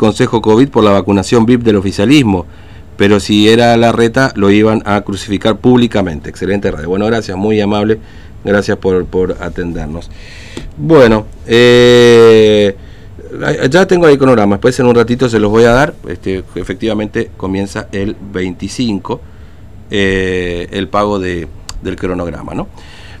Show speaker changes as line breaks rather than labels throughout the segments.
consejo COVID por la vacunación VIP del oficialismo, pero si era la reta lo iban a crucificar públicamente. Excelente radio. Bueno, gracias, muy amable, gracias por, por atendernos. Bueno, eh, ya tengo el cronograma, después en un ratito se los voy a dar, este, efectivamente comienza el 25 eh, el pago de, del cronograma, ¿no?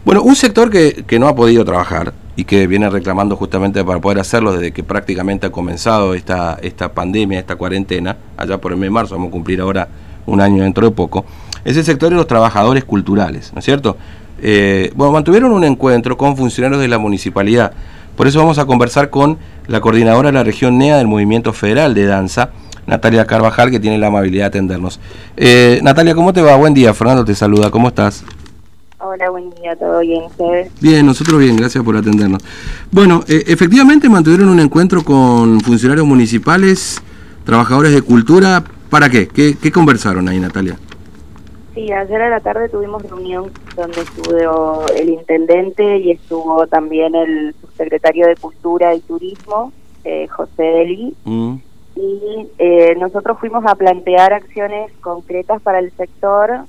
Bueno, un sector que, que no ha podido trabajar, y que viene reclamando justamente para poder hacerlo desde que prácticamente ha comenzado esta, esta pandemia, esta cuarentena, allá por el mes de marzo, vamos a cumplir ahora un año dentro de poco, es el sector de los trabajadores culturales, ¿no es cierto? Eh, bueno, mantuvieron un encuentro con funcionarios de la municipalidad, por eso vamos a conversar con la coordinadora de la región NEA del Movimiento Federal de Danza, Natalia Carvajal, que tiene la amabilidad de atendernos. Eh, Natalia, ¿cómo te va? Buen día, Fernando te saluda, ¿cómo estás?
Hola, buen día, ¿todo bien ustedes?
Bien, nosotros bien, gracias por atendernos. Bueno, eh, efectivamente mantuvieron un encuentro con funcionarios municipales, trabajadores de cultura, ¿para qué? ¿Qué, conversaron ahí, Natalia?
Sí, ayer a la tarde tuvimos reunión donde estuvo el intendente y estuvo también el subsecretario de Cultura y Turismo, eh, José Deli. Mm. Y eh, nosotros fuimos a plantear acciones concretas para el sector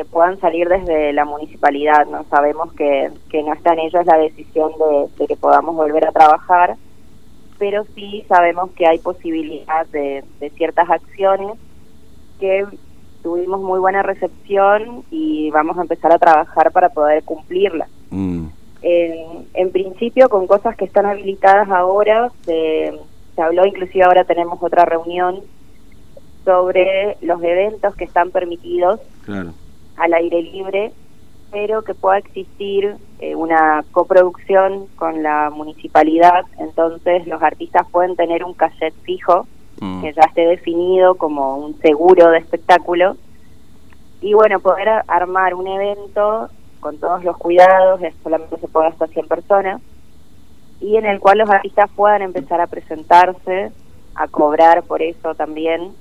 que puedan salir desde la municipalidad. No sabemos que, que no está en ellos la decisión de, que podamos volver a trabajar, pero sí sabemos que hay posibilidad de, ciertas acciones que tuvimos muy buena recepción y vamos a empezar a trabajar para poder cumplirlas. Mm. En, en, principio, con cosas que están habilitadas ahora, se, se habló, inclusive ahora tenemos otra reunión sobre los eventos que están permitidos claro al aire libre, pero que pueda existir eh, una coproducción con la municipalidad, entonces los artistas pueden tener un cassette fijo mm. que ya esté definido como un seguro de espectáculo. Y bueno, poder armar un evento con todos los cuidados, solamente se puede hasta 100 personas, y en el cual los artistas puedan empezar a presentarse, a cobrar por eso también,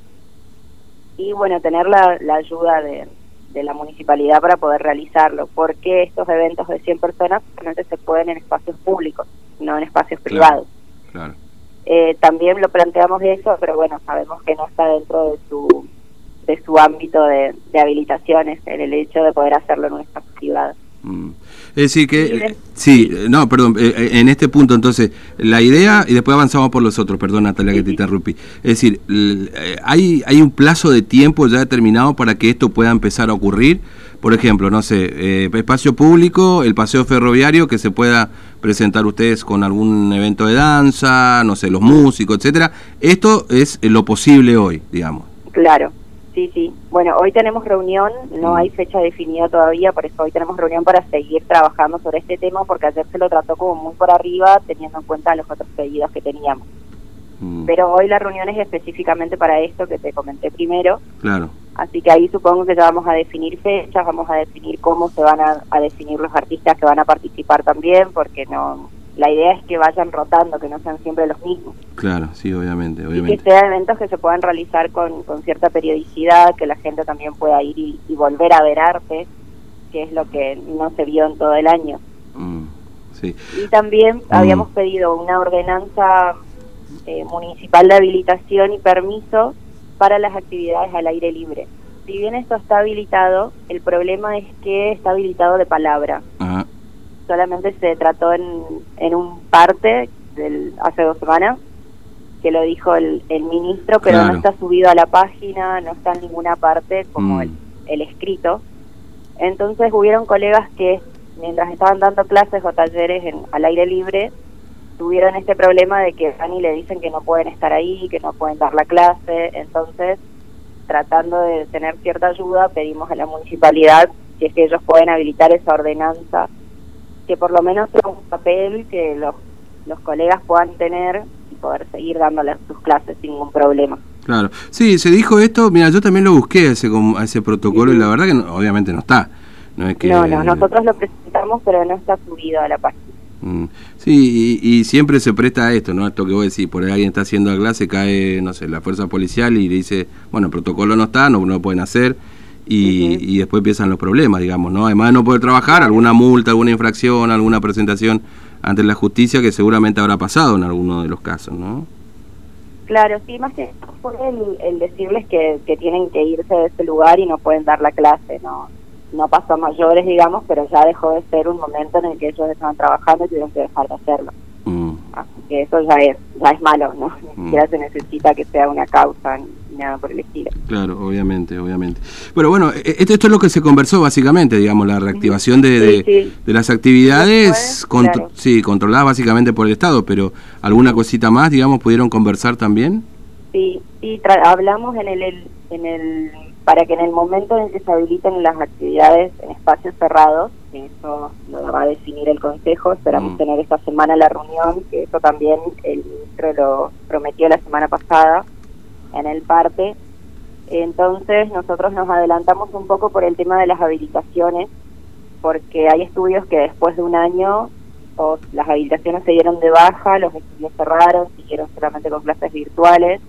y bueno, tener la ayuda de, de la municipalidad para poder realizarlo, porque estos eventos de 100 personas solamente se pueden en espacios públicos, no en espacios privados. Eh, también lo planteamos eso, pero bueno, sabemos que no está dentro de su de su ámbito de, habilitaciones, en el hecho de poder hacerlo en un espacio privado.
Mm. Es decir, que... Sí, no, perdón, eh, eh, en este punto entonces, la idea, y después avanzamos por los otros, perdón Natalia que te interrumpí, es decir, eh, ¿hay, ¿hay un plazo de tiempo ya determinado para que esto pueda empezar a ocurrir? Por ejemplo, no sé, espacio público, el paseo ferroviario, que se pueda presentar ustedes con algún evento de danza, no sé, los músicos, etcétera. Esto es lo posible hoy, digamos.
Claro, Sí, sí. Bueno, hoy tenemos reunión, no mm. hay fecha definida todavía, por eso hoy tenemos reunión para seguir trabajando sobre este tema, porque ayer se lo trató como muy por arriba, teniendo en cuenta los otros pedidos que teníamos. Mm. Pero hoy la reunión es específicamente para esto que te comenté primero. Claro. Así que ahí supongo que ya vamos a definir fechas, vamos a definir cómo se van a definir los artistas que van a participar también, porque no la idea es que vayan rotando, que no sean siempre los mismos.
Claro, sí, obviamente. obviamente.
Y que sean eventos que se puedan realizar con, con cierta periodicidad, que la gente también pueda ir y, volver a ver arte, que es lo que no se vio en todo el año. Mm, sí. Y también mm. habíamos pedido una ordenanza eh, municipal de habilitación y permiso para las actividades al aire libre. Si bien esto está habilitado, el problema es que está habilitado de palabra. Solamente se trató en, en un parte del hace dos semanas que lo dijo el, el ministro, pero no está subido a la página, no está en ninguna parte como mm. el, el escrito. Entonces hubieron colegas que mientras estaban dando clases o talleres en, al aire libre, tuvieron este problema de que van y le dicen que no pueden estar ahí, que no pueden dar la clase. Entonces, tratando de tener cierta ayuda, pedimos a la municipalidad si es que ellos pueden habilitar esa ordenanza que por lo menos sea un papel que los, los colegas puedan tener y poder seguir dándoles sus clases sin ningún problema.
Claro, sí, se dijo esto, mira, yo también lo busqué a ese, a ese protocolo y la verdad que obviamente no está.
No, es que, no, no, nosotros lo presentamos pero no está subido a la página.
Mm, sí, y, siempre se presta a esto, ¿no? Esto que vos decís, por ahí alguien está haciendo la clase, cae, no sé, la fuerza policial y le dice, bueno, el protocolo no está, no, no lo pueden hacer, y, después empiezan los problemas, digamos, ¿no? Además de no poder trabajar, alguna multa, alguna infracción, alguna presentación ante la justicia que seguramente habrá pasado en alguno de los casos, ¿no?
Claro, sí, más que fue el, decirles que, que, tienen que irse de ese lugar y no pueden dar la clase, no no pasó a mayores, digamos, pero ya dejó de ser un momento en el que ellos estaban trabajando y tuvieron que dejar de hacerlo. Mm. Así que eso ya es, ya es malo, ¿no? Ni mm. siquiera se necesita que sea una causa nada por el estilo.
Claro, obviamente, obviamente. Pero bueno, e, esto, esto es lo que se conversó básicamente, digamos, la reactivación de, de, las actividades, sí, controladas básicamente por el Estado, pero ¿alguna cosita más, digamos, pudieron conversar también?
Sí, sí, hablamos en el, en el para que en el momento en que se habiliten las actividades en espacios cerrados, que eso lo va a definir el Consejo, esperamos mm. tener esta semana la reunión, que eso también el ministro lo prometió la semana pasada en el parte. Entonces nosotros nos adelantamos un poco por el tema de las habilitaciones, porque hay estudios que después de un año las habilitaciones se dieron de baja, los estudios cerraron, siguieron solamente con clases virtuales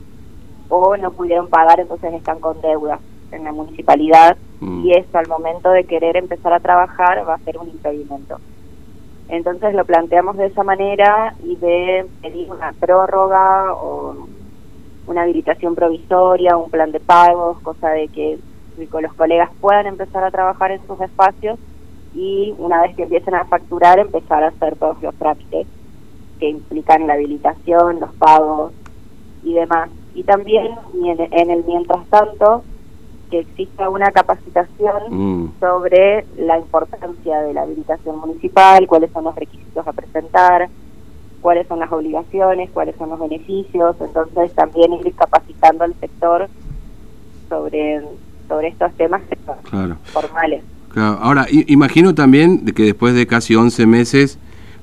o no pudieron pagar, entonces están con deuda en la municipalidad mm. y eso al momento de querer empezar a trabajar va a ser un impedimento. Entonces lo planteamos de esa manera y de pedir una prórroga o una habilitación provisoria, un plan de pagos, cosa de que los colegas puedan empezar a trabajar en sus espacios y una vez que empiecen a facturar empezar a hacer todos los trámites que implican la habilitación, los pagos y demás. Y también en el mientras tanto que exista una capacitación mm. sobre la importancia de la habilitación municipal, cuáles son los requisitos a presentar, cuáles son las obligaciones, cuáles son los beneficios, entonces también ir capacitando al sector sobre, sobre estos temas formales.
Ahora, imagino también que después de casi 11 meses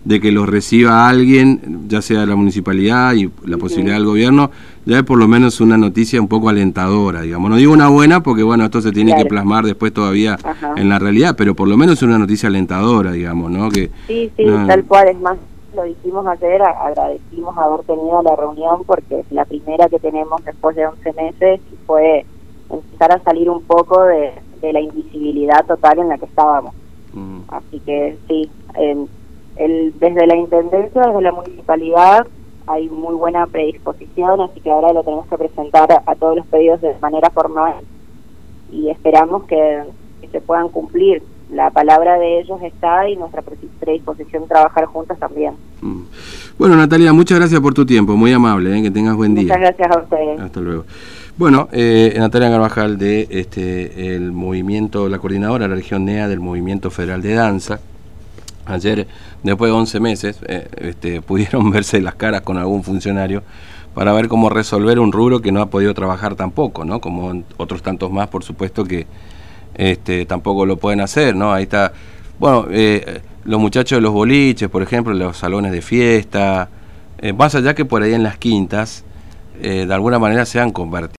de que los reciba alguien, ya sea la municipalidad y la posibilidad del gobierno, ya es por lo menos una noticia un poco alentadora, digamos. No digo una buena porque, bueno, esto se tiene que plasmar después todavía en la realidad, pero por lo menos una noticia alentadora, digamos, ¿no? Que,
sí, sí, tal cual, es más, lo dijimos ayer, agradecimos haber tenido la reunión porque es la primera que tenemos después de 11 meses y fue empezar a salir un poco de, la invisibilidad total en la que estábamos. Mm. Así que sí, el, desde la Intendencia, desde la Municipalidad, hay muy buena predisposición, así que ahora lo tenemos que presentar a, todos los pedidos de manera formal y esperamos que, se puedan cumplir. La palabra de ellos está y nuestra predisposición de trabajar juntos también.
Mm. Bueno, Natalia, muchas gracias por tu tiempo, muy amable, ¿eh? que tengas buen día.
Muchas gracias a ustedes.
Hasta luego. Bueno, eh, Natalia Carvajal de este el movimiento, la coordinadora de la región NEA del Movimiento Federal de Danza. Ayer, después de 11 meses, eh, este, pudieron verse las caras con algún funcionario para ver cómo resolver un rubro que no ha podido trabajar tampoco, ¿no? Como otros tantos más, por supuesto, que este, tampoco lo pueden hacer, ¿no? Ahí está, bueno, eh, los muchachos de los boliches, por ejemplo, los salones de fiesta, eh, más allá que por ahí en las quintas, de alguna manera se han convertido